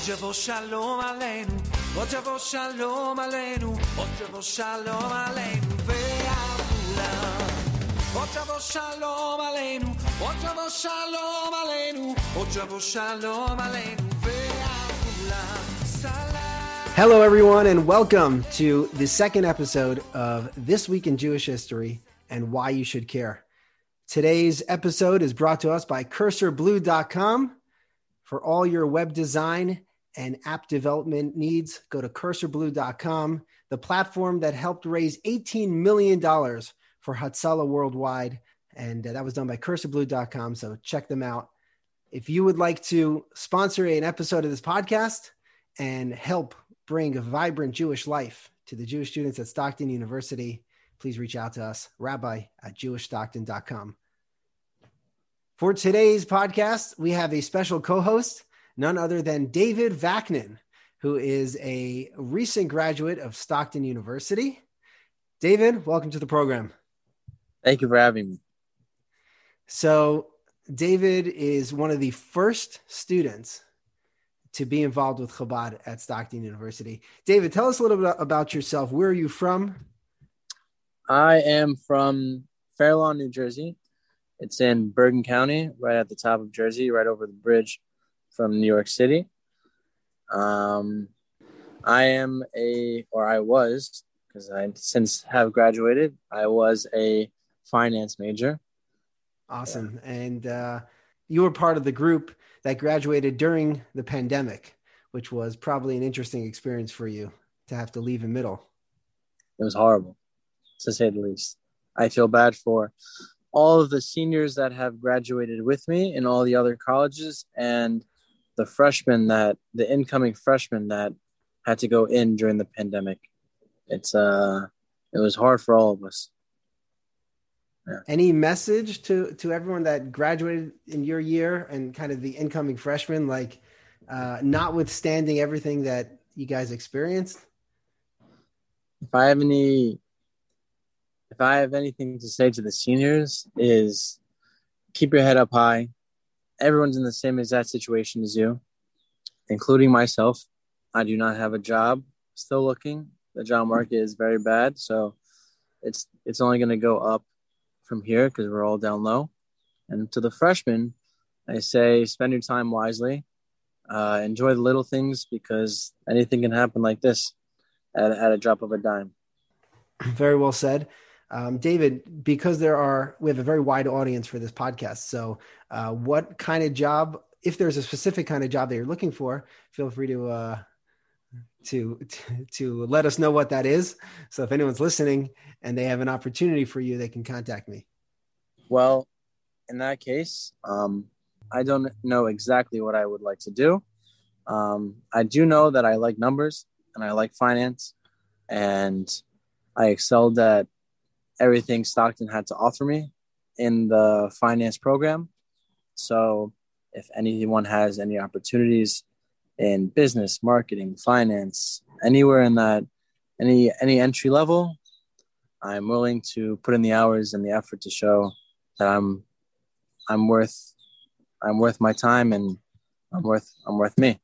Shalom aleinu, shalom aleinu, shalom aleinu shalom aleinu, shalom aleinu, shalom aleinu. Hello, everyone, and welcome to the second episode of This Week in Jewish History and Why You Should Care. Today's episode is brought to us by cursorblue.com for all your web design and app development needs, go to cursorblue.com, the platform that helped raise $18 million for Hatsala worldwide. And uh, that was done by cursorblue.com. So check them out. If you would like to sponsor an episode of this podcast and help bring a vibrant Jewish life to the Jewish students at Stockton University, please reach out to us, rabbi at jewishstockton.com. For today's podcast, we have a special co host, none other than David Vaknin, who is a recent graduate of Stockton University. David, welcome to the program. Thank you for having me. So, David is one of the first students to be involved with Chabad at Stockton University. David, tell us a little bit about yourself. Where are you from? I am from Fair Lawn, New Jersey. It's in Bergen County, right at the top of Jersey, right over the bridge from New York City. Um, I am a, or I was, because I since have graduated, I was a finance major. Awesome. And uh, you were part of the group that graduated during the pandemic, which was probably an interesting experience for you to have to leave in middle. It was horrible, to say the least. I feel bad for all of the seniors that have graduated with me in all the other colleges and the freshmen that the incoming freshmen that had to go in during the pandemic. It's uh it was hard for all of us. Yeah. Any message to to everyone that graduated in your year and kind of the incoming freshmen, like uh, notwithstanding everything that you guys experienced? If I have any if I have anything to say to the seniors is keep your head up high. Everyone's in the same exact situation as you, including myself. I do not have a job. Still looking. The job market is very bad, so it's it's only going to go up from here because we're all down low. And to the freshmen, I say spend your time wisely. Uh, enjoy the little things because anything can happen like this at, at a drop of a dime. Very well said. Um, David, because there are, we have a very wide audience for this podcast. So, uh, what kind of job, if there's a specific kind of job that you're looking for, feel free to, uh, to, to, to let us know what that is. So, if anyone's listening and they have an opportunity for you, they can contact me. Well, in that case, um, I don't know exactly what I would like to do. Um, I do know that I like numbers and I like finance, and I excelled at everything Stockton had to offer me in the finance program. So, if anyone has any opportunities in business, marketing, finance, anywhere in that, any any entry level, I'm willing to put in the hours and the effort to show that I'm I'm worth I'm worth my time and I'm worth I'm worth me.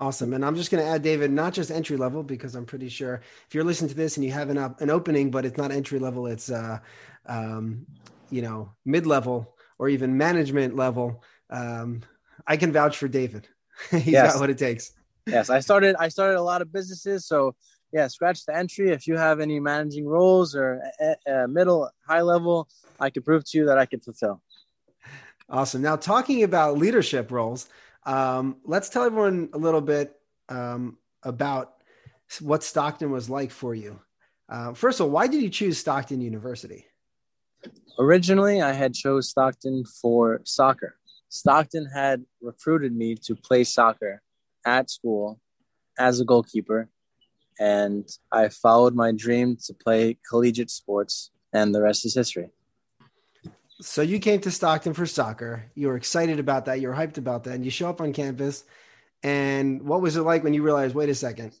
Awesome. And I'm just going to add, David, not just entry level, because I'm pretty sure if you're listening to this and you have an, an opening, but it's not entry level, it's, uh, um, you know, mid level or even management level. Um, I can vouch for David. He's yes. got what it takes. yes. I started, I started a lot of businesses. So yeah, scratch the entry. If you have any managing roles or a, a middle, high level, I could prove to you that I could fulfill. Awesome. Now talking about leadership roles, um, let's tell everyone a little bit um, about what Stockton was like for you. Uh, first of all, why did you choose Stockton University? Originally, I had chose Stockton for soccer. Stockton had recruited me to play soccer at school as a goalkeeper, and I followed my dream to play collegiate sports, and the rest is history. So you came to Stockton for soccer. You were excited about that. You were hyped about that. And you show up on campus. And what was it like when you realized, wait a second?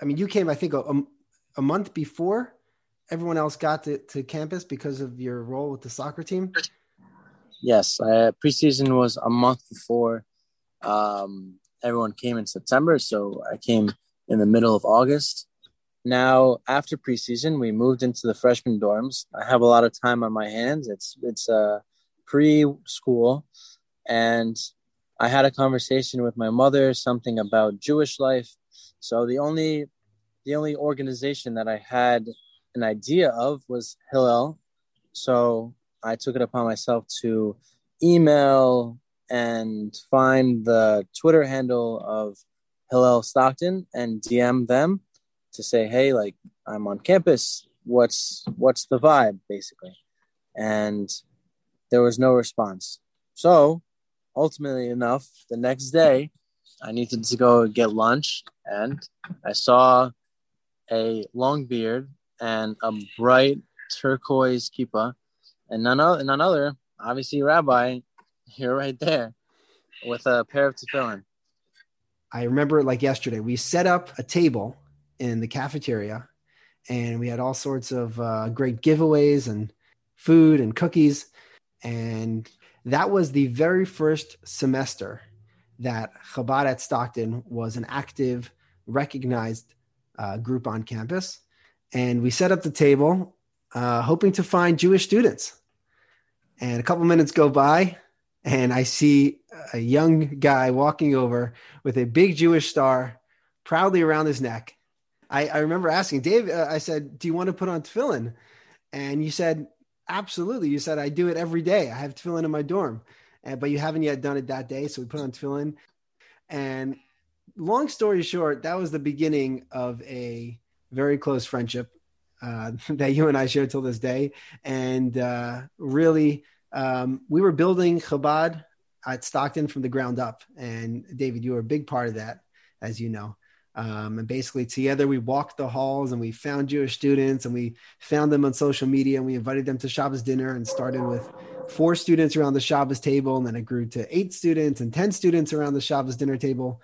I mean, you came, I think, a, a month before everyone else got to, to campus because of your role with the soccer team. Yes, uh, preseason was a month before um, everyone came in September, so I came in the middle of August. Now, after preseason, we moved into the freshman dorms. I have a lot of time on my hands. It's it's uh, pre-school, and I had a conversation with my mother, something about Jewish life. So the only the only organization that I had an idea of was Hillel. So I took it upon myself to email and find the Twitter handle of Hillel Stockton and DM them to say, hey, like I'm on campus. What's what's the vibe, basically? And there was no response. So ultimately enough, the next day I needed to go get lunch and I saw a long beard and a bright turquoise kippah and none other, none other obviously rabbi you're right there with a pair of tefillin. I remember like yesterday, we set up a table in the cafeteria and we had all sorts of uh, great giveaways and food and cookies. And that was the very first semester that Chabad at Stockton was an active, recognized uh, group on campus. And we set up the table, uh, hoping to find Jewish students. And a couple minutes go by, and I see a young guy walking over with a big Jewish star proudly around his neck. I, I remember asking Dave, uh, I said, Do you want to put on tefillin? And you said, Absolutely. You said, I do it every day. I have tefillin in my dorm, uh, but you haven't yet done it that day. So we put on tefillin. And long story short, that was the beginning of a very close friendship uh, that you and I share till this day. And uh, really, um, we were building Chabad at Stockton from the ground up. And David, you were a big part of that, as you know. Um, and basically, together we walked the halls and we found Jewish students and we found them on social media and we invited them to Shabbos dinner and started with four students around the Shabbos table. And then it grew to eight students and 10 students around the Shabbos dinner table.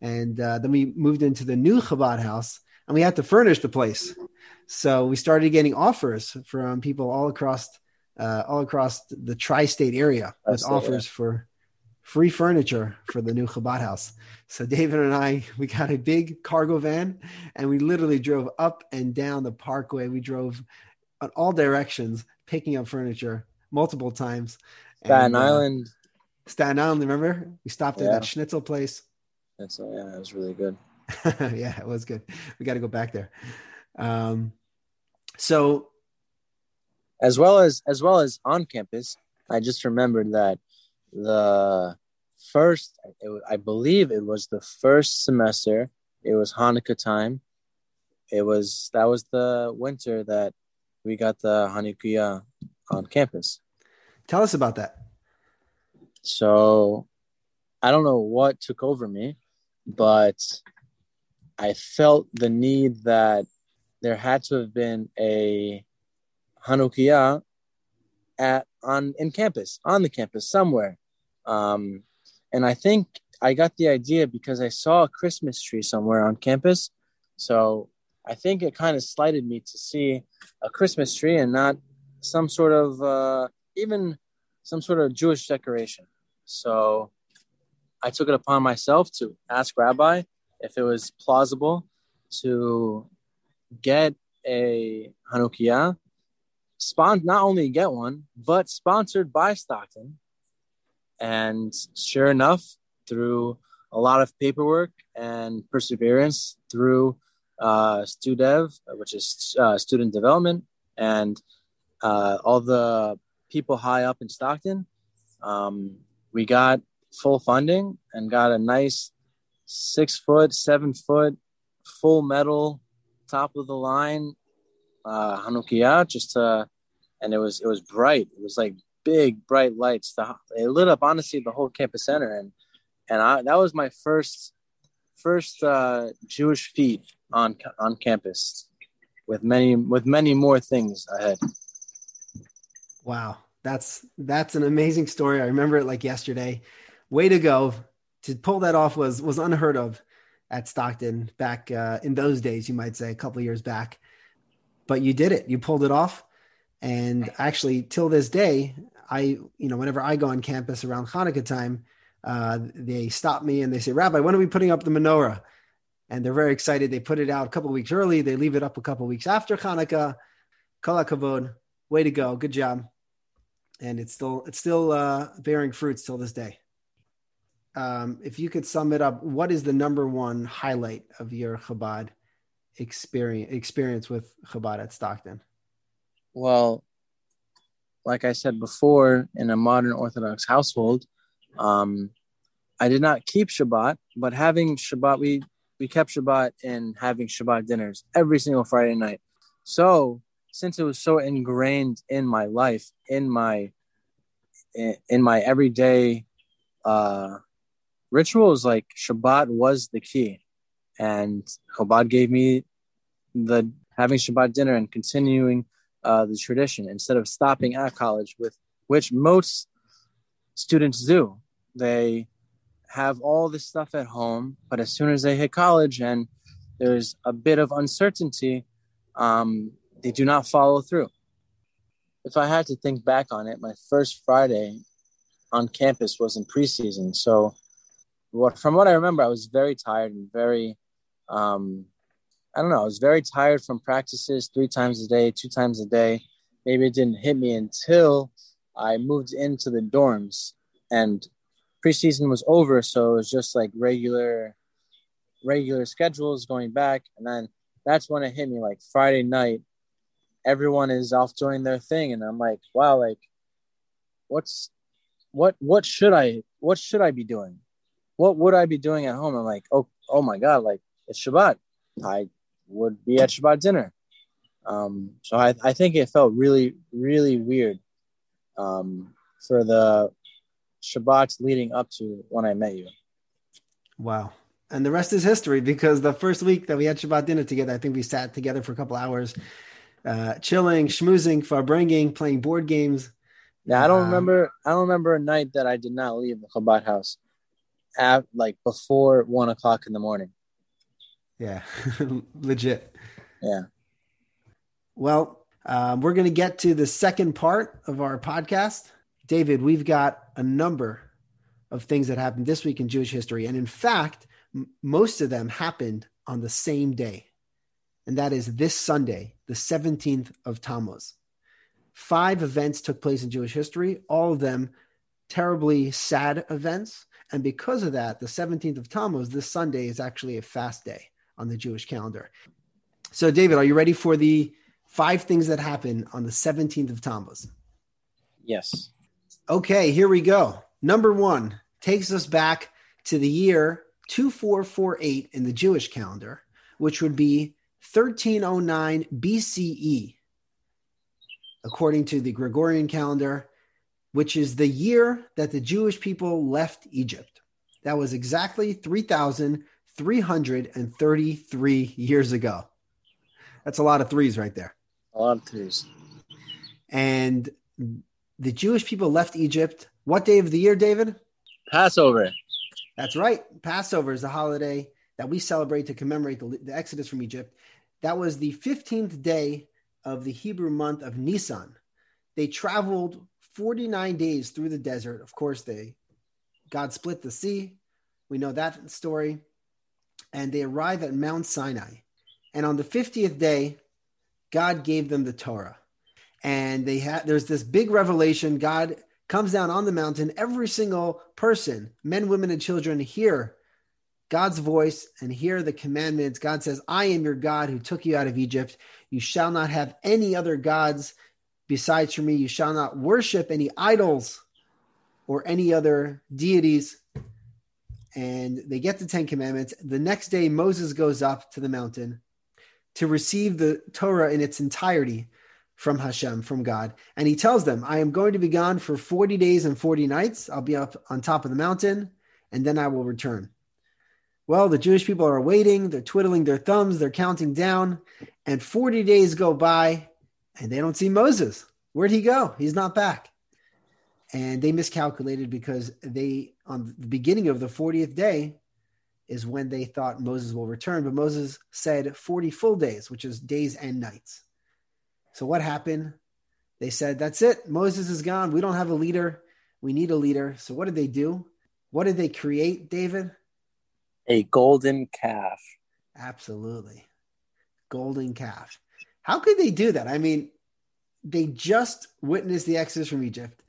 And uh, then we moved into the new Chabad house and we had to furnish the place. So we started getting offers from people all across uh, all across the tri-state area with offers yeah. for free furniture for the new Chabad house. So David and I, we got a big cargo van and we literally drove up and down the parkway. We drove in all directions, picking up furniture multiple times. Staten and, uh, Island. Staten Island, remember? We stopped at that schnitzel place. That's yeah, it was really good. yeah, it was good. We got to go back there. Um, so, as well as as well as on campus, I just remembered that the first, it, I believe it was the first semester. It was Hanukkah time. It was that was the winter that we got the Hanukkiah on campus. Tell us about that. So, I don't know what took over me, but I felt the need that there had to have been a Hanukkiah at on in campus on the campus somewhere, um, and I think I got the idea because I saw a Christmas tree somewhere on campus. So I think it kind of slighted me to see a Christmas tree and not some sort of uh, even some sort of Jewish decoration. So I took it upon myself to ask Rabbi if it was plausible to get a Hanukkiah, spon- not only get one, but sponsored by Stockton. And sure enough, through a lot of paperwork and perseverance through uh, StuDev, which is uh, student development, and uh, all the people high up in Stockton, um, we got full funding and got a nice six foot, seven foot, full metal, top of the line uh, Hanukkiah, just to, and it was it was bright. It was like big bright lights. The, it lit up honestly the whole campus center, and and I, that was my first first uh, Jewish feat on on campus, with many with many more things ahead. Wow, that's that's an amazing story. I remember it like yesterday. Way to go! To pull that off was was unheard of at Stockton back uh, in those days. You might say a couple years back, but you did it. You pulled it off, and actually till this day, I you know whenever I go on campus around Hanukkah time, uh, they stop me and they say, Rabbi, when are we putting up the menorah? And they're very excited. They put it out a couple weeks early. They leave it up a couple weeks after Hanukkah. Kol kavod, way to go, good job. And it's still it's still uh, bearing fruits till this day. Um, if you could sum it up, what is the number one highlight of your Chabad experience experience with Chabad at Stockton? Well, like I said before, in a modern Orthodox household, um, I did not keep Shabbat, but having Shabbat, we we kept Shabbat and having Shabbat dinners every single Friday night. So since it was so ingrained in my life, in my in my everyday uh, rituals, like Shabbat was the key, and Chabad gave me the having Shabbat dinner and continuing uh, the tradition instead of stopping at college, with which most students do. They have all this stuff at home, but as soon as they hit college and there's a bit of uncertainty, um, they do not follow through. If I had to think back on it, my first Friday on campus was in preseason. So, what from what I remember, I was very tired and very, um, I don't know, I was very tired from practices three times a day, two times a day. Maybe it didn't hit me until I moved into the dorms and preseason was over, so it was just like regular, regular schedules going back, and then that's when it hit me like Friday night. Everyone is off doing their thing, and I'm like, wow, like, what's, what, what should I, what should I be doing? What would I be doing at home? I'm like, oh, oh my god, like it's Shabbat. I would be at Shabbat dinner. Um, so I, I think it felt really, really weird um, for the Shabbats leading up to when I met you. Wow. And the rest is history because the first week that we had Shabbat dinner together, I think we sat together for a couple hours, uh, chilling, schmoozing, farbrenging, playing board games. Yeah, I don't um, remember. I don't remember a night that I did not leave the Chabad house, at like before one o'clock in the morning. Yeah, legit. Yeah. Well, um, we're going to get to the second part of our podcast. David, we've got a number of things that happened this week in Jewish history. And in fact, m- most of them happened on the same day. And that is this Sunday, the 17th of Tammuz. Five events took place in Jewish history, all of them terribly sad events. And because of that, the 17th of Tammuz, this Sunday, is actually a fast day on the Jewish calendar. So, David, are you ready for the five things that happen on the 17th of Tammuz? Yes. Okay, here we go. Number one takes us back to the year 2448 in the Jewish calendar, which would be 1309 BCE, according to the Gregorian calendar, which is the year that the Jewish people left Egypt. That was exactly 3,333 years ago. That's a lot of threes right there. A lot of threes. And the Jewish people left Egypt. What day of the year, David? Passover. That's right. Passover is the holiday that we celebrate to commemorate the, the Exodus from Egypt. That was the 15th day of the Hebrew month of Nisan. They traveled 49 days through the desert. Of course, they God split the sea. We know that story. And they arrive at Mount Sinai. And on the 50th day, God gave them the Torah. And they had there's this big revelation. God comes down on the mountain. Every single person men women and children hear god's voice and hear the commandments. God says i am your god who took you out of egypt. You shall not have any other gods besides for me. You shall not worship any idols or any other deities and they get the 10 commandments the next day moses goes up to the mountain to receive the torah in its entirety from Hashem, from God. And he tells them, I am going to be gone for 40 days and 40 nights. I'll be up on top of the mountain, and then I will return. Well, the Jewish people are waiting, they're twiddling their thumbs, they're counting down, and 40 days go by, and they don't see Moses. Where'd he go? He's not back. And they miscalculated because they, on the beginning of the 40th day, is when they thought Moses will return. But Moses said 40 full days, which is days and nights. So what happened? They said, That's it. Moses is gone. We don't have a leader. We need a leader. So what did they do? What did they create, David? A golden calf. Absolutely. Golden calf. How could they do that? I mean, they just witnessed the exodus from Egypt.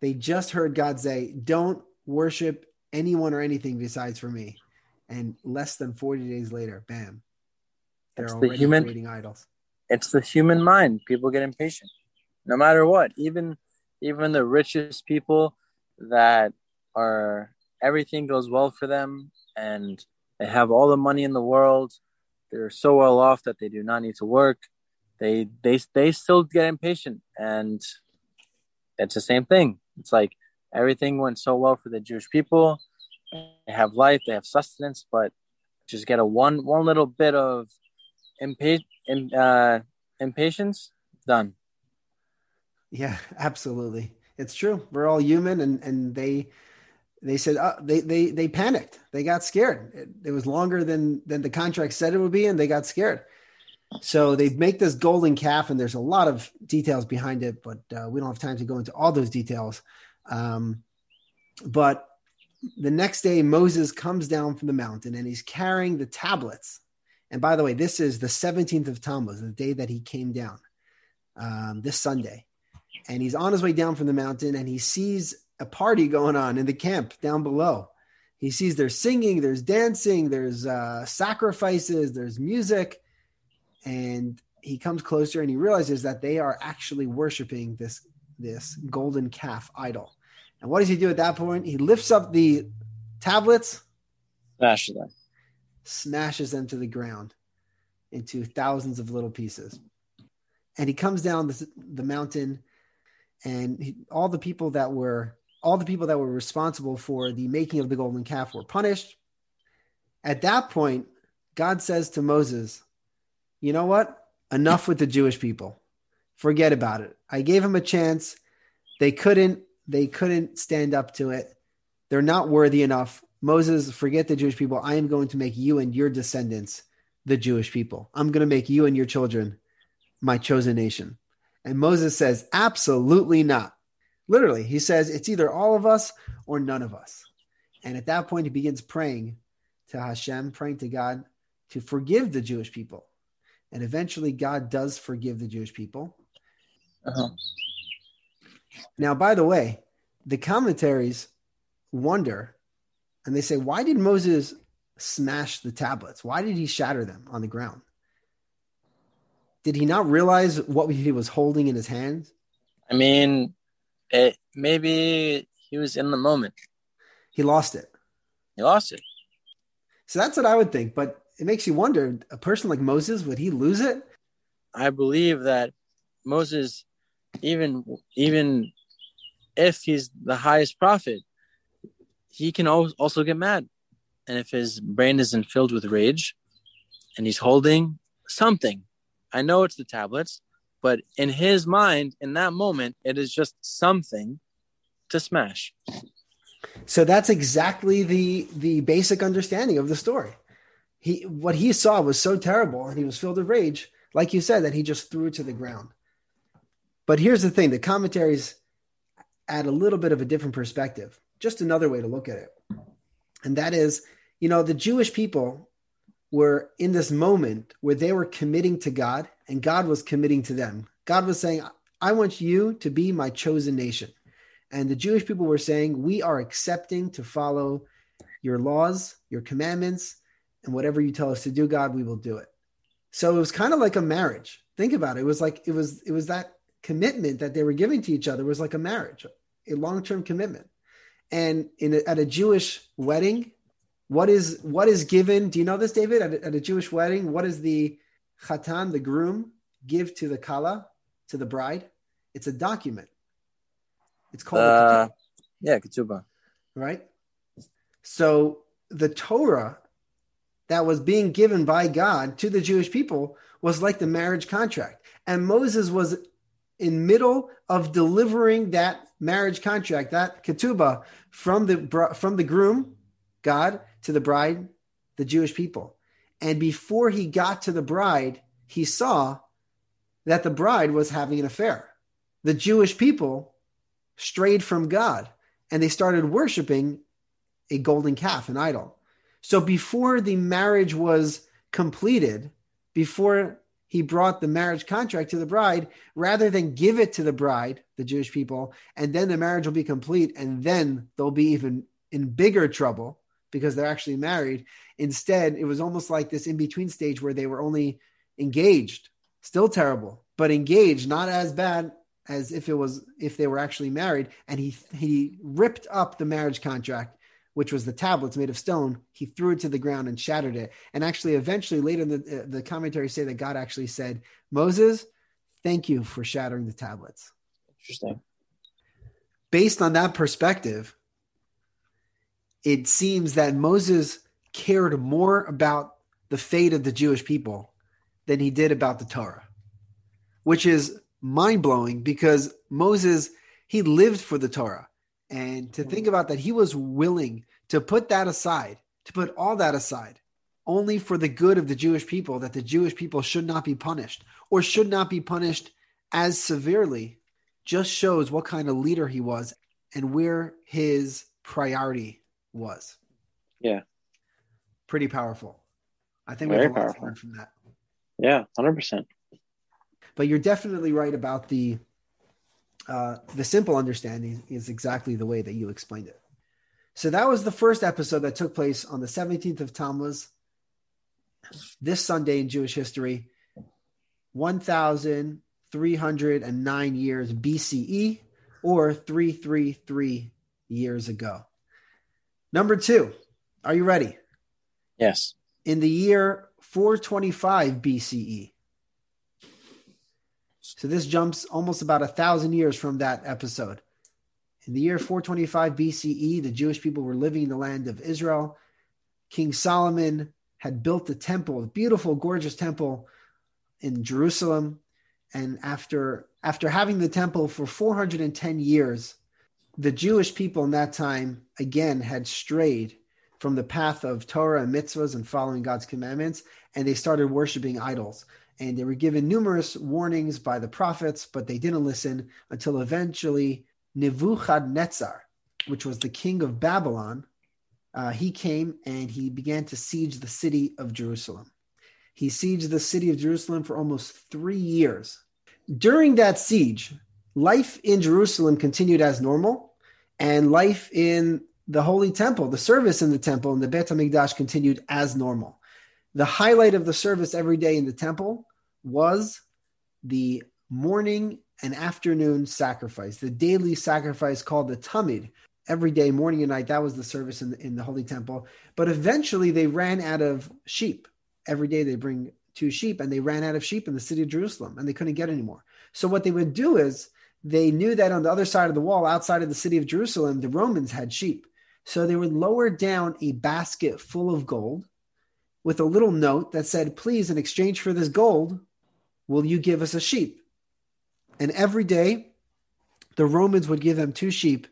They just heard God say, Don't worship anyone or anything besides for me. And less than 40 days later, bam, they're It's the already human- creating idols. It's the human mind. People get impatient, no matter what. Even even the richest people that are everything goes well for them and they have all the money in the world. They're so well off that they do not need to work. They they they still get impatient, and it's the same thing. It's like everything went so well for the Jewish people. They have life, they have sustenance, but just get a one one little bit of impa- in, uh, impatience, done. Yeah, absolutely. It's true. We're all human, and and they they said uh, they they they panicked. They got scared. It, it was longer than than the contract said it would be, and they got scared. So they make this golden calf, and there's a lot of details behind it, but uh, we don't have time to go into all those details. Um, but the next day, Moses comes down from the mountain, and he's carrying the tablets. And by the way, this is the 17th of Tammuz, the day that he came down, um, this Sunday and he's on his way down from the mountain and he sees a party going on in the camp down below. He sees there's singing, there's dancing, there's uh, sacrifices, there's music, and he comes closer and he realizes that they are actually worshiping this this golden calf idol. And what does he do at that point? He lifts up the tablets, Smash them. smashes them to the ground into thousands of little pieces. And he comes down the, the mountain, and he, all the people that were all the people that were responsible for the making of the golden calf were punished. At that point, God says to Moses, "You know what? Enough with the Jewish people. Forget about it. I gave them a chance. They couldn't. They couldn't stand up to it. They're not worthy enough. Moses, forget the Jewish people. I am going to make you and your descendants the Jewish people. I'm going to make you and your children my chosen nation. And Moses says, absolutely not. Literally, he says, it's either all of us or none of us. And at that point, he begins praying to Hashem, praying to God to forgive the Jewish people. And eventually, God does forgive the Jewish people. Uh-huh. Now, by the way, the commentaries wonder and they say, why did Moses smash the tablets? Why did he shatter them on the ground? Did he not realize what he was holding in his hands? I mean, it, maybe he was in the moment. He lost it. He lost it. So that's what I would think. But it makes you wonder a person like Moses, would he lose it? I believe that Moses, even even if he's the highest prophet, he can also get mad. And if his brain isn't filled with rage and he's holding something, I know it's the tablets, but in his mind, in that moment, it is just something to smash. So that's exactly the the basic understanding of the story. He what he saw was so terrible and he was filled with rage, like you said, that he just threw it to the ground. But here's the thing, the commentaries add a little bit of a different perspective, just another way to look at it. And that is, you know, the Jewish people were in this moment where they were committing to God and God was committing to them. God was saying, I want you to be my chosen nation. And the Jewish people were saying, We are accepting to follow your laws, your commandments, and whatever you tell us to do, God, we will do it. So it was kind of like a marriage. Think about it. It was like it was it was that commitment that they were giving to each other was like a marriage, a long-term commitment. And in a, at a Jewish wedding, what is what is given? Do you know this, David? At a, at a Jewish wedding, what is the chatan, the groom, give to the kala, to the bride? It's a document. It's called a Uh, yeah, ketubah. right? So the Torah that was being given by God to the Jewish people was like the marriage contract. And Moses was in middle of delivering that marriage contract, that ketubah from the from the groom, God, to the bride, the Jewish people. And before he got to the bride, he saw that the bride was having an affair. The Jewish people strayed from God and they started worshiping a golden calf, an idol. So before the marriage was completed, before he brought the marriage contract to the bride, rather than give it to the bride, the Jewish people, and then the marriage will be complete, and then they'll be even in bigger trouble because they're actually married. Instead, it was almost like this in between stage where they were only engaged, still terrible, but engaged, not as bad as if it was if they were actually married. And he he ripped up the marriage contract, which was the tablets made of stone. He threw it to the ground and shattered it. And actually, eventually, later, the uh, the commentaries say that God actually said, "Moses, thank you for shattering the tablets." Interesting. Based on that perspective, it seems that Moses cared more about the fate of the Jewish people than he did about the Torah, which is mind blowing because Moses, he lived for the Torah. And to think hmm. about that, he was willing to put that aside, to put all that aside, only for the good of the Jewish people, that the Jewish people should not be punished or should not be punished as severely, just shows what kind of leader he was and where his priority was. Yeah. Pretty powerful. I think Very we have a lot to powerful. learn from that. Yeah, hundred percent. But you're definitely right about the uh, the simple understanding is exactly the way that you explained it. So that was the first episode that took place on the 17th of Tammuz, this Sunday in Jewish history, 1,309 years BCE or 333 years ago. Number two, are you ready? Yes. In the year 425 BCE. So this jumps almost about a thousand years from that episode. In the year 425 BCE, the Jewish people were living in the land of Israel. King Solomon had built a temple, a beautiful, gorgeous temple in Jerusalem. And after after having the temple for 410 years, the Jewish people in that time again had strayed from the path of Torah and mitzvahs and following God's commandments, and they started worshiping idols. And they were given numerous warnings by the prophets, but they didn't listen until eventually Nebuchadnezzar, which was the king of Babylon, uh, he came and he began to siege the city of Jerusalem. He sieged the city of Jerusalem for almost three years. During that siege, life in Jerusalem continued as normal, and life in the Holy Temple, the service in the temple, and the Beit HaMikdash continued as normal. The highlight of the service every day in the temple was the morning and afternoon sacrifice, the daily sacrifice called the Tamid. Every day, morning and night, that was the service in the, in the Holy Temple. But eventually, they ran out of sheep. Every day, they bring two sheep, and they ran out of sheep in the city of Jerusalem, and they couldn't get any more. So, what they would do is they knew that on the other side of the wall, outside of the city of Jerusalem, the Romans had sheep. So, they would lower down a basket full of gold with a little note that said, Please, in exchange for this gold, will you give us a sheep? And every day, the Romans would give them two sheep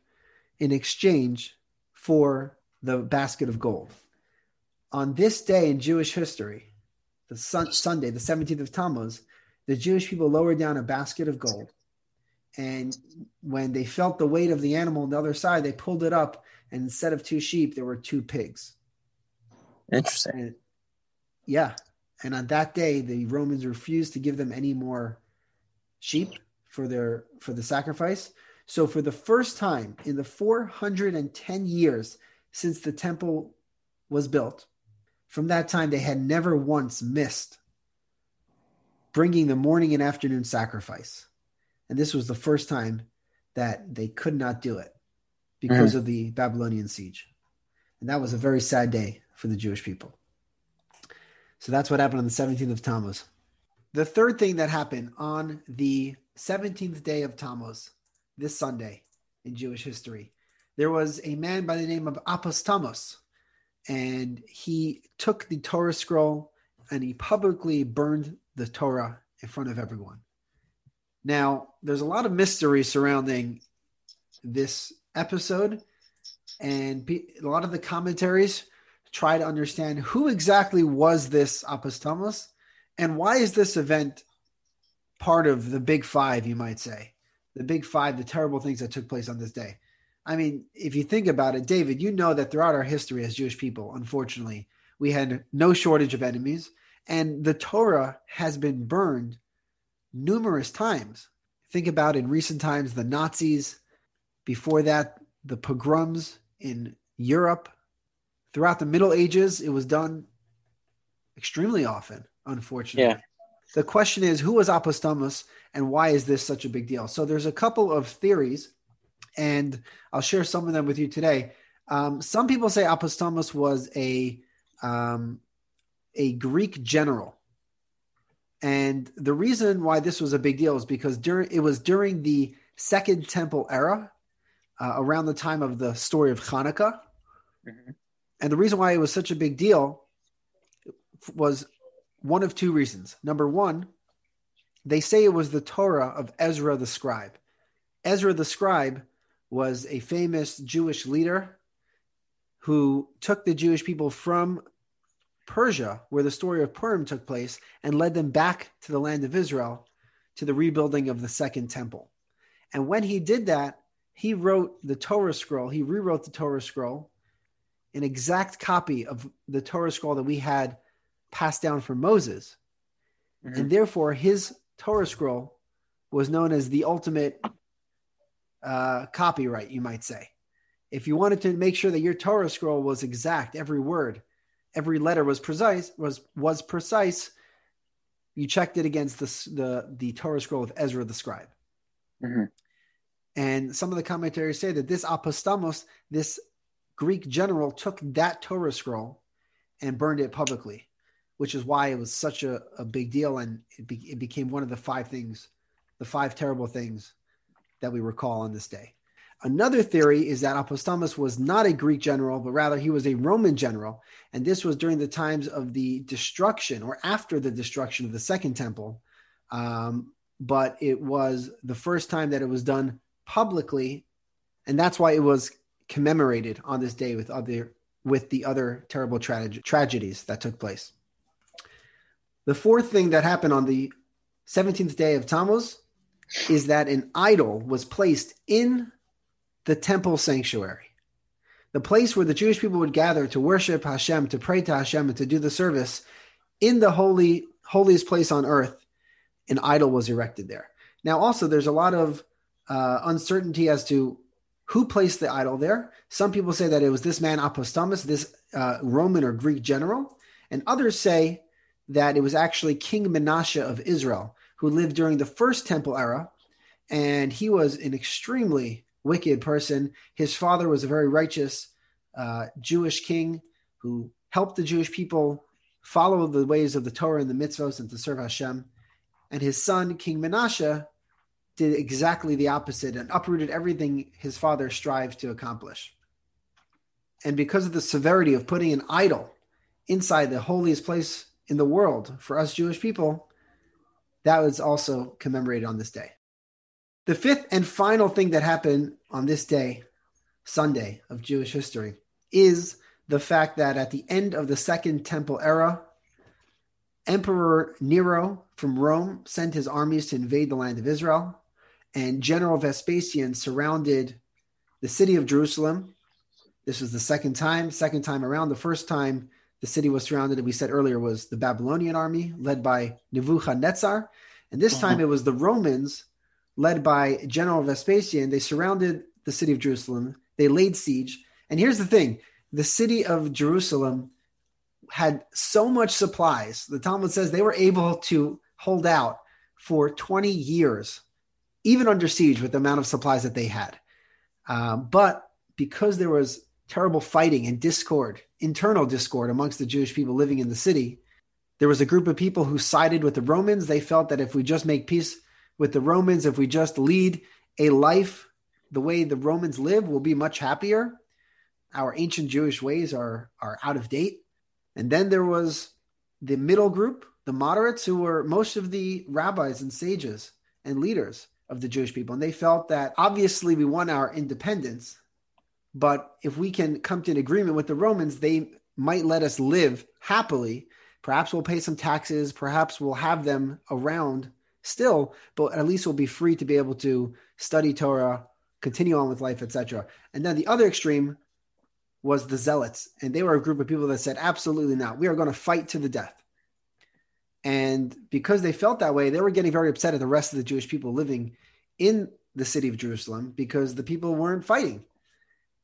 in exchange for the basket of gold. On this day in Jewish history, the sun, Sunday, the 17th of Tammuz, the Jewish people lowered down a basket of gold. And when they felt the weight of the animal on the other side, they pulled it up. And instead of two sheep, there were two pigs. Interesting. And yeah. And on that day, the Romans refused to give them any more sheep for their for the sacrifice. So for the first time in the 410 years since the temple was built, from that time they had never once missed bringing the morning and afternoon sacrifice. And this was the first time that they could not do it because mm. of the Babylonian siege. And that was a very sad day for the Jewish people. So that's what happened on the 17th of Tammuz. The third thing that happened on the 17th day of Tammuz, this Sunday in Jewish history, there was a man by the name of Apostomus, and he took the Torah scroll and he publicly burned the Torah in front of everyone. Now, there's a lot of mystery surrounding this episode, and a lot of the commentaries try to understand who exactly was this Apostomus and why is this event part of the big five, you might say? The big five, the terrible things that took place on this day. I mean, if you think about it, David, you know that throughout our history as Jewish people, unfortunately, we had no shortage of enemies, and the Torah has been burned numerous times. Think about in recent times the Nazis, before that, the pogroms in Europe. Throughout the Middle Ages, it was done extremely often, unfortunately. Yeah. The question is who was Apostomus and why is this such a big deal? So there's a couple of theories, and I'll share some of them with you today. Um, some people say Apostomus was a um, a Greek general, and the reason why this was a big deal is because during it was during the Second Temple era, uh, around the time of the story of Hanukkah, Mhm. And the reason why it was such a big deal was one of two reasons. Number one, they say it was the Torah of Ezra the scribe. Ezra the scribe was a famous Jewish leader who took the Jewish people from Persia, where the story of Purim took place, and led them back to the land of Israel to the rebuilding of the second temple. And when he did that, he wrote the Torah scroll, he rewrote the Torah scroll, an exact copy of the Torah scroll that we had passed down from Moses. Mhm. And therefore, his Torah scroll was known as the ultimate uh, copyright, you might say. If you wanted to make sure that your Torah scroll was exact, every word, every letter was precise, was was precise, you checked it against the the, the Torah scroll of Ezra the scribe. Mhm. And some of the commentaries say that this Apostomus, this Greek general, took that Torah scroll and burned it publicly, which is why it was such a, a big deal. And it, be, it became one of the five things, the five terrible things that we recall on this day. Another theory is that Apostomus was not a Greek general, but rather he was a Roman general. And this was during the times of the destruction or after the destruction of the Second Temple. Um, but it was the first time that it was done publicly. And that's why it was commemorated on this day with other with the other terrible trage- tragedies that took place. The fourth thing that happened on the 17th day of Tammuz is that an idol was placed in the temple sanctuary, the place where the Jewish people would gather to worship Hashem, to pray to Hashem, and to do the service in the holy holiest place on earth. An idol was erected there. Now, also, there's a lot of uh, uncertainty as to who placed the idol there. Some people say that it was this man Apostomus, this uh, Roman or Greek general, and others say that it was actually King Menashe of Israel who lived during the first temple era, and he was an extremely wicked person. His father was a very righteous uh, Jewish king who helped the Jewish people follow the ways of the Torah and the mitzvos and to serve Hashem. And his son, King Menashe, did exactly the opposite and uprooted everything his father strived to accomplish. And because of the severity of putting an idol inside the holiest place in the world for us Jewish people, that was also commemorated on this day. The fifth and final thing that happened on this day, Sunday of Jewish history, is the fact that at the end of the Second Temple era, Emperor Nero from Rome sent his armies to invade the land of Israel, and General Vespasian surrounded the city of Jerusalem. This was the second time, second time around. The first time the city was surrounded, and we said earlier, was the Babylonian army led by Nebuchadnezzar. And this uh-huh. time it was the Romans led by General Vespasian. They surrounded the city of Jerusalem, they laid siege. And here's the thing the city of Jerusalem had so much supplies. The Talmud says they were able to hold out for 20 years, even under siege with the amount of supplies that they had. Um, but because there was terrible fighting and discord, internal discord amongst the Jewish people living in the city, there was a group of people who sided with the Romans. They felt that if we just make peace with the Romans, if we just lead a life the way the Romans live, we'll be much happier. Our ancient Jewish ways are, are out of date. And then there was the middle group, the moderates, who were most of the rabbis and sages and leaders of the Jewish people. And they felt that obviously we want our independence, but if we can come to an agreement with the Romans, they might let us live happily. Perhaps we'll pay some taxes, perhaps we'll have them around still, but at least we'll be free to be able to study Torah continue on with life, etc. And then the other extreme was the zealots, and they were a group of people that said, "Absolutely not. We are going to fight to the death." And because they felt that way, they were getting very upset at the rest of the Jewish people living in the city of Jerusalem because the people weren't fighting.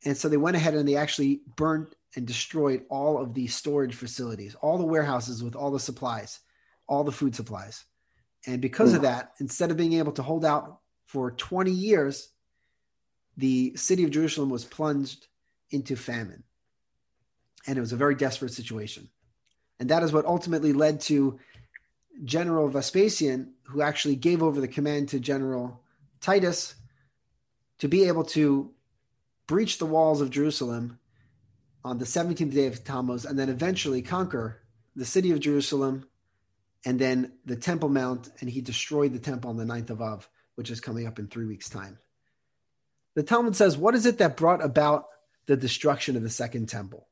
And so they went ahead and they actually burned and destroyed all of the storage facilities, all the warehouses with all the supplies, all the food supplies. And because of that, instead of being able to hold out for 20 years, the city of Jerusalem was plunged into famine. And it was a very desperate situation. And that is what ultimately led to General Vespasian, who actually gave over the command to General Titus to be able to breach the walls of Jerusalem on the 17th day of Tammuz and then eventually conquer the city of Jerusalem and then the Temple Mount. And he destroyed the temple on the 9th of Av, which is coming up in three weeks' time. The Talmud says, What is it that brought about the destruction of the second temple?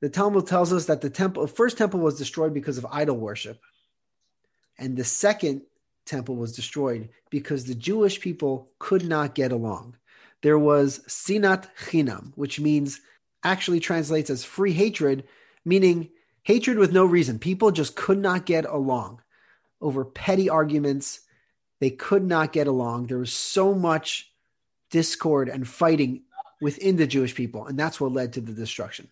The Talmud tells us that the temple, first temple was destroyed because of idol worship. And the second temple was destroyed because the Jewish people could not get along. There was sinat chinam, which means actually translates as free hatred, meaning hatred with no reason. People just could not get along over petty arguments. They could not get along. There was so much discord and fighting within the Jewish people, and that's what led to the destruction.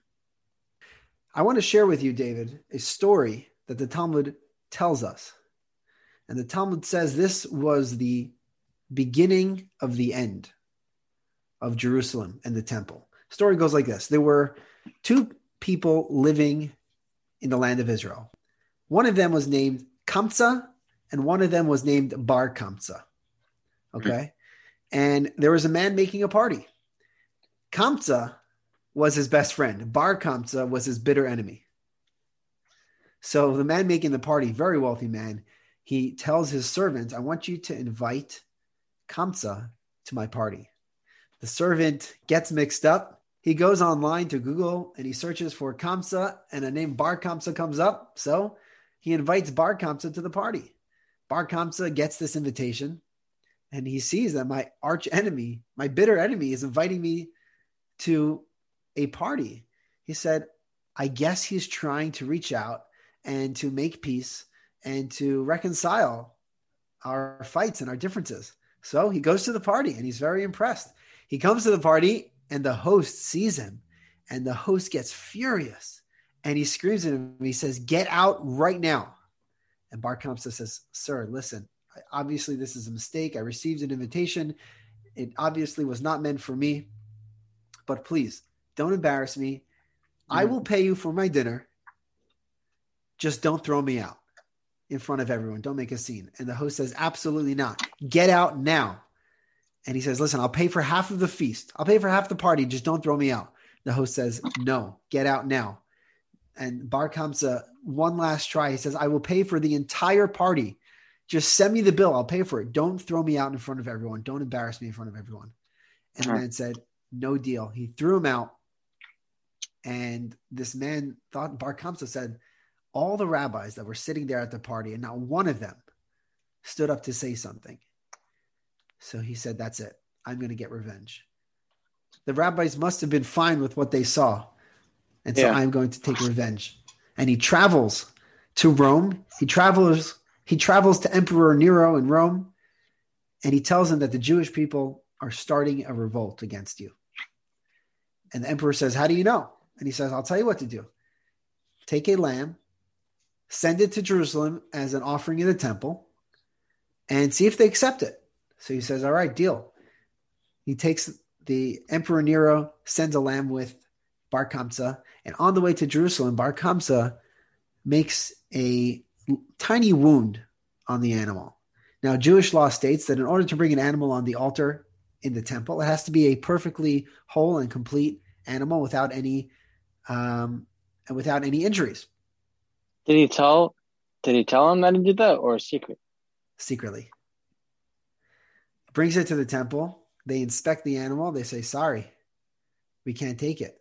I want to share with you, David, a story that the Talmud tells us. And the Talmud says this was the beginning of the end of Jerusalem and the temple. Story goes like this. There were two people living in the land of Israel. One of them was named Kamsa and one of them was named Bar Kamsa. Okay? And there was a man making a party. Kamsa was his best friend. Bar Kamsa was his bitter enemy. So the man making the party, very wealthy man, he tells his servant, I want you to invite Kamsa to my party. The servant gets mixed up. He goes online to Google and he searches for Kamsa, and a name Bar Kamsa comes up. So he invites Bar Kamsa to the party. Bar Kamsa gets this invitation and he sees that my arch enemy, my bitter enemy, is inviting me to a party. He said, I guess he's trying to reach out and to make peace and to reconcile our fights and our differences. So he goes to the party and he's very impressed. He comes to the party and the host sees him and the host gets furious and he screams at him. He says, Get out right now. And Bar Kamsa says, Sir, listen, obviously this is a mistake. I received an invitation. It obviously was not meant for me, but please don't embarrass me. I mm-hmm. will pay you for my dinner. Just don't throw me out in front of everyone. Don't make a scene. And the host says, Absolutely not. Get out now. And he says, Listen, I'll pay for half of the feast. I'll pay for half the party. Just don't throw me out. The host says, No, get out now. And Bar Kamsa, one last try. He says, I will pay for the entire party. Just send me the bill. I'll pay for it. Don't throw me out in front of everyone. Don't embarrass me in front of everyone. And the man said, No deal. He threw him out. And this man thought, Bar Kamsa said, all the rabbis that were sitting there at the party, and not one of them stood up to say something. So he said, That's it. I'm going to get revenge. The rabbis must have been fine with what they saw. And so yeah. I'm going to take revenge. And he travels to Rome. He travels, he travels to Emperor Nero in Rome. And he tells him that the Jewish people are starting a revolt against you. And the emperor says, How do you know? And he says, I'll tell you what to do. Take a lamb, send it to Jerusalem as an offering in the temple, and see if they accept it. So he says, All right, deal. He takes the Emperor Nero, sends a lamb with Bar Kamsa, and on the way to Jerusalem, Bar Kamsa makes a tiny wound on the animal. Now, Jewish law states that in order to bring an animal on the altar in the temple, it has to be a perfectly whole and complete animal without any um, and without any injuries. Did he tell? Did he tell him that he did that, or secret? Secretly. Brings it to the temple. They inspect the animal. They say, "Sorry, we can't take it."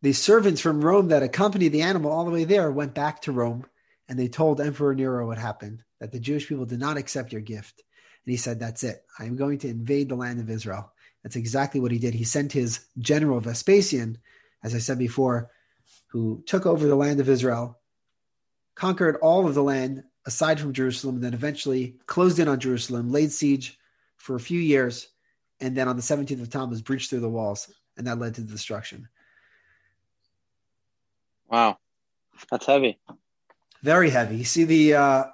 The servants from Rome that accompanied the animal all the way there went back to Rome, and they told Emperor Nero what happened. That the Jewish people did not accept your gift. And he said, That's it. I'm going to invade the land of Israel. That's exactly what he did. He sent his general Vespasian, as I said before, who took over the land of Israel, conquered all of the land aside from Jerusalem, and then eventually closed in on Jerusalem, laid siege for a few years, and then on the 17th of Tammuz breached through the walls, and that led to the destruction. Wow, that's heavy. Very heavy. You see the, uh,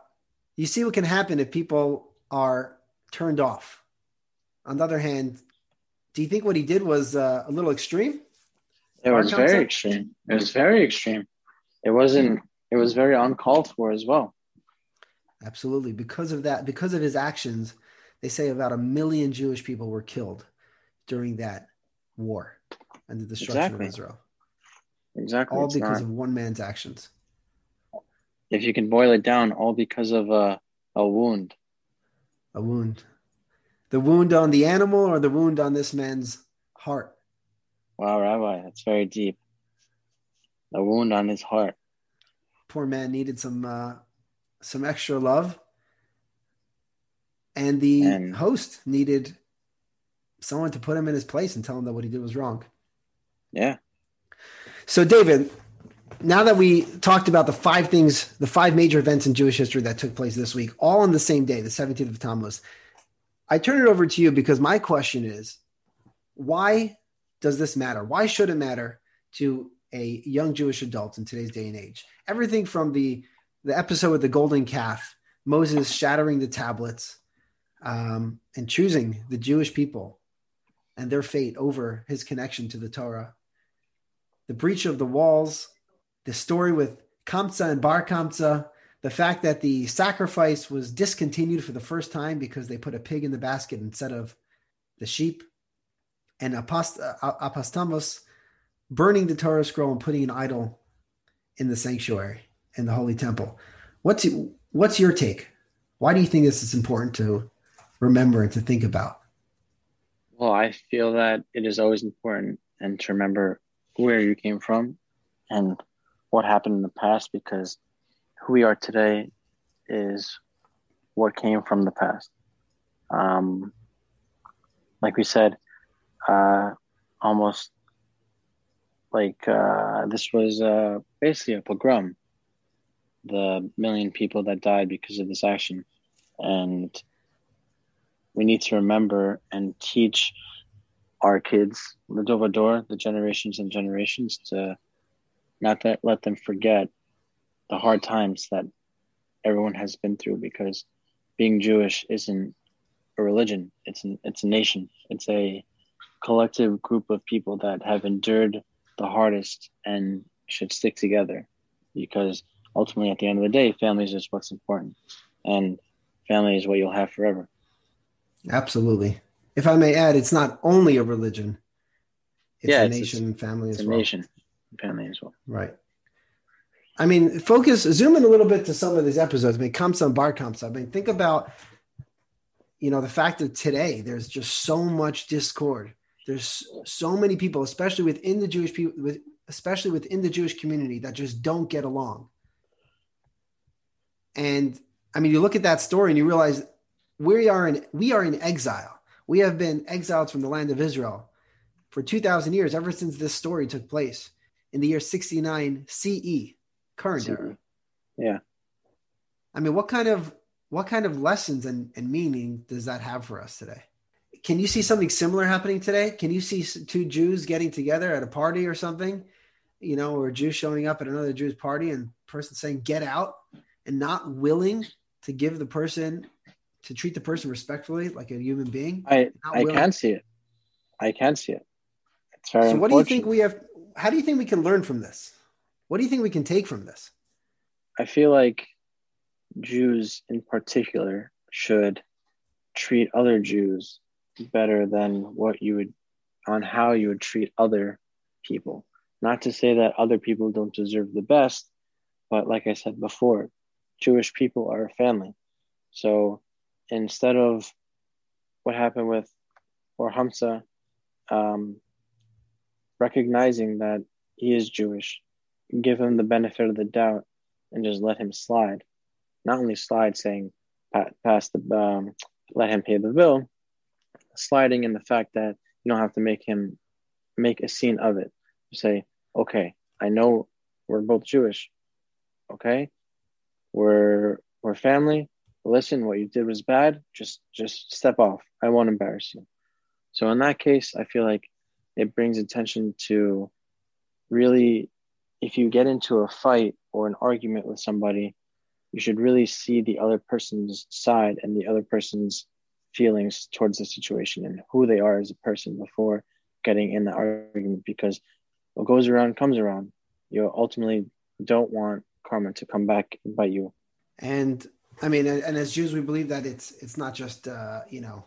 you see what can happen if people are turned off. On the other hand, do you think what he did was uh, a little extreme? It was very extreme. It was very extreme. It wasn't. It was very uncalled for as well. Absolutely, because of that, because of his actions, they say about a million Jewish people were killed during that war and the destruction exactly. of Israel. Exactly. All because not. of one man's actions. If you can boil it down, all because of a, a wound. A wound. The wound on the animal or the wound on this man's heart? Wow, Rabbi, that's very deep. A wound on his heart. Poor man needed some uh, some extra love, and the and, host needed someone to put him in his place and tell him that what he did was wrong. Yeah. So, David, now that we talked about the five things, the five major events in Jewish history that took place this week, all on the same day, the 17th of Tammuz, I turn it over to you because my question is why does this matter? Why should it matter to a young Jewish adult in today's day and age? Everything from the, the episode with the golden calf, Moses shattering the tablets, um, and choosing the Jewish people and their fate over his connection to the Torah, the breach of the walls, the story with Kamsa and Bar Kamsa, the fact that the sacrifice was discontinued for the first time because they put a pig in the basket instead of the sheep, and Apost- uh, Apostomus burning the Torah scroll and putting an idol in the sanctuary in the holy temple. What's what's your take? Why do you think this is important to remember and to think about? Well, I feel that it is always important and to remember where you came from and what happened in the past because who we are today is what came from the past. Um, like we said, uh, almost like uh, this was uh, basically a pogrom. The million people that died because of this action, and we need to remember and teach our kids, the dor vador, the generations and generations, to not that let them forget the hard times that everyone has been through because being Jewish isn't a religion. It's an, it's a nation. It's a collective group of people that have endured the hardest and should stick together because ultimately at the end of the day, family is what's important and family is what you'll have forever. Absolutely. If I may add, it's not only a religion. It's yeah, a it's, nation and family as well. nation, family as well. Right. I mean, focus, zoom in a little bit to some of these episodes. I mean, Kamsa Bar comps I mean, think about, you know, the fact that today there's just so much discord. There's so many people, especially within the Jewish people, with, especially within the Jewish community, that just don't get along. And I mean, you look at that story and you realize we are in we are in exile. We have been exiled from the land of Israel for 2,000 years, ever since this story took place in the year 69 CE current era. Yeah. I mean, what kind of what kind of lessons and, and meaning does that have for us today? Can you see something similar happening today? Can you see two Jews getting together at a party or something? You know, or a Jew showing up at another Jew's party and person saying "get out" and not willing to give the person to treat the person respectfully like a human being. I I can see it. I can see it. It's very. So, what do you think we have? How do you think we can learn from this? What do you think we can take from this? I feel like Jews in particular should treat other Jews better than what you would on how you would treat other people. Not to say that other people don't deserve the best, but like I said before, Jewish people are a family. So instead of what happened with or Hamza, um, recognizing that he is Jewish give him the benefit of the doubt and just let him slide. Not only slide, saying pass the um, let him pay the bill, sliding in the fact that you don't have to make him make a scene of it. You say, okay, I know we're both Jewish. Okay. We're we're family. Listen, what you did was bad. Just just step off. I won't embarrass you. So in that case, I feel like it brings attention to really if you get into a fight or an argument with somebody, you should really see the other person's side and the other person's feelings towards the situation and who they are as a person before getting in the argument because what goes around comes around. You ultimately don't want karma to come back and bite you. And I mean, and, as Jews, we believe that it's it's not just uh, you know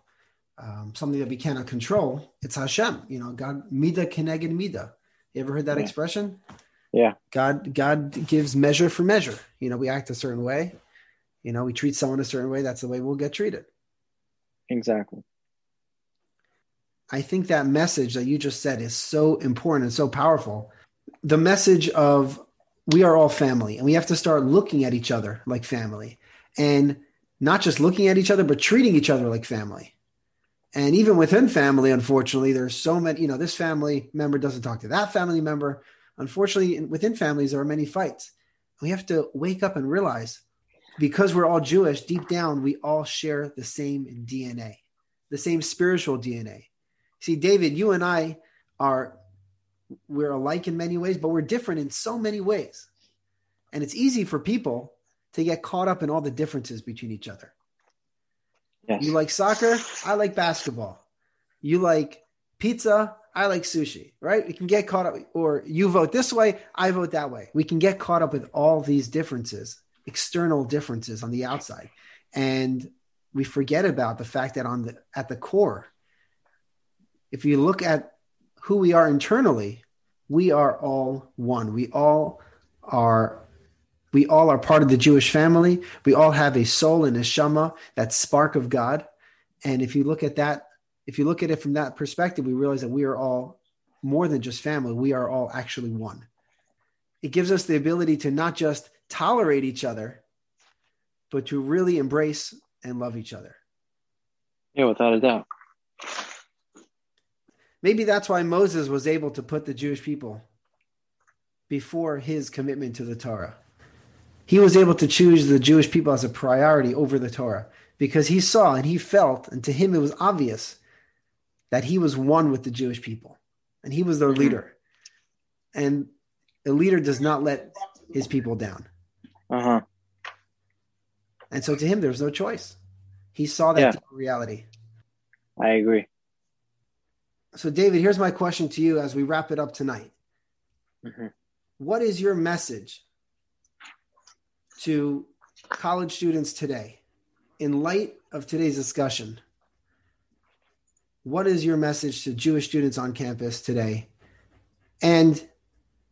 um, something that we cannot control. It's Hashem. You know, God mida keneged mida. You ever heard that Yeah. expression? Yeah. God God gives measure for measure. You know, we act a certain way. You know, we treat someone a certain way. That's the way we'll get treated. Exactly. I think that message that you just said is so important and so powerful. The message of we are all family and we have to start looking at each other like family and not just looking at each other, but treating each other like family. And even within family, unfortunately, there's so many, you know, this family member doesn't talk to that family member. Unfortunately, within families, there are many fights. We have to wake up and realize because we're all Jewish, deep down, we all share the same DNA, the same spiritual DNA. See, David, you and I are we're alike in many ways, but we're different in so many ways. And it's easy for people to get caught up in all the differences between each other. Yes. You like soccer, I like basketball. You like pizza, I like sushi, right? We can get caught up, or you vote this way, I vote that way. We can get caught up with all these differences, external differences on the outside. And we forget about the fact that on the at the core, if you look at who we are internally, we are all one. We all are we all are part of the Jewish family. We all have a soul and a neshama, that spark of God. And if you look at that, if you look at it from that perspective, we realize that we are all more than just family. We are all actually one. It gives us the ability to not just tolerate each other, but to really embrace and love each other. Yeah, without a doubt. Maybe that's why Moses was able to put the Jewish people before his commitment to the Torah. He was able to choose the Jewish people as a priority over the Torah because he saw and he felt, and to him it was obvious that he was one with the Jewish people and he was their leader. And a leader does not let his people down. Uh huh. And so to him, there was no choice. He saw that Yeah. reality. I agree. So, David, here's my question to you as we wrap it up tonight. Mhm. What is your message to college students today in light of today's discussion? What is your message to Jewish students on campus today and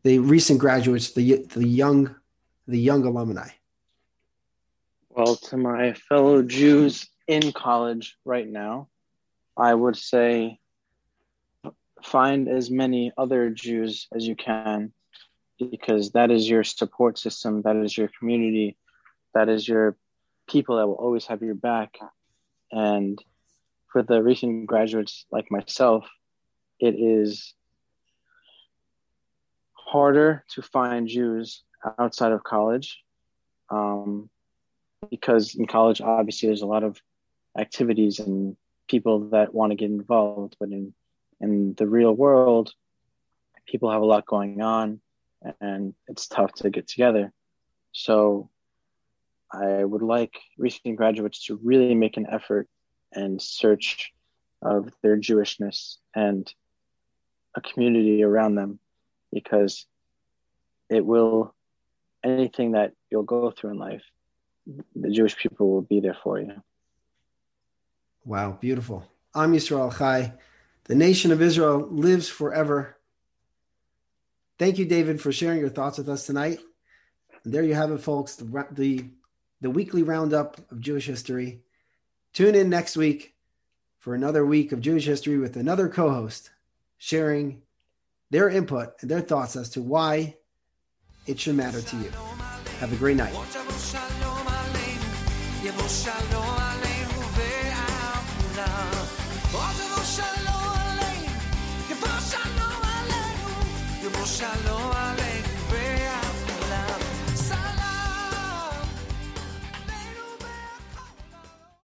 the recent graduates, the, the young, the young alumni? Well, to my fellow Jews in college right now, I would say find as many other Jews as you can because that is your support system, that is your community, that is your people that will always have your back. And for the recent graduates like myself, it is harder to find Jews outside of college. Um, because in college obviously there's a lot of activities and people that want to get involved but in in the real world people have a lot going on and it's tough to get together so i would like recent graduates to really make an effort and search of their jewishness and a community around them because it will anything that you'll go through in life the Jewish people will be there for you. Wow, beautiful. Am Yisrael Chai. The nation of Israel lives forever. Thank you, David, for sharing your thoughts with us tonight. And there you have it, folks. The, the the weekly roundup of Jewish history. Tune in next week for another week of Jewish history with another co-host sharing their input and their thoughts as to why it should matter to you. Have a great night.